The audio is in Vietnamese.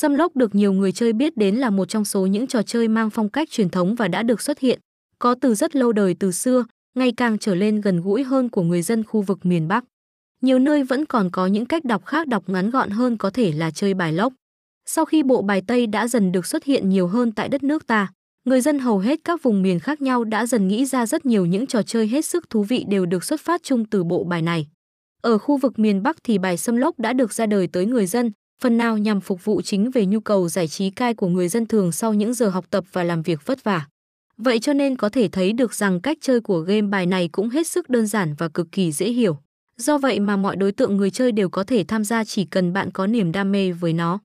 Xâm lốc được nhiều người chơi biết đến là một trong số những trò chơi mang phong cách truyền thống và đã được xuất hiện, có từ rất lâu đời từ xưa, ngày càng trở lên gần gũi hơn của người dân khu vực miền Bắc. Nhiều nơi vẫn còn có những cách đọc khác đọc ngắn gọn hơn có thể là chơi bài lốc. Sau khi bộ bài Tây đã dần được xuất hiện nhiều hơn tại đất nước ta, người dân hầu hết các vùng miền khác nhau đã dần nghĩ ra rất nhiều những trò chơi hết sức thú vị đều được xuất phát chung từ bộ bài này. Ở khu vực miền Bắc thì bài xâm lốc đã được ra đời tới người dân, phần nào nhằm phục vụ chính về nhu cầu giải trí cai của người dân thường sau những giờ học tập và làm việc vất vả. Vậy cho nên có thể thấy được rằng cách chơi của game bài này cũng hết sức đơn giản và cực kỳ dễ hiểu. Do vậy mà mọi đối tượng người chơi đều có thể tham gia chỉ cần bạn có niềm đam mê với nó.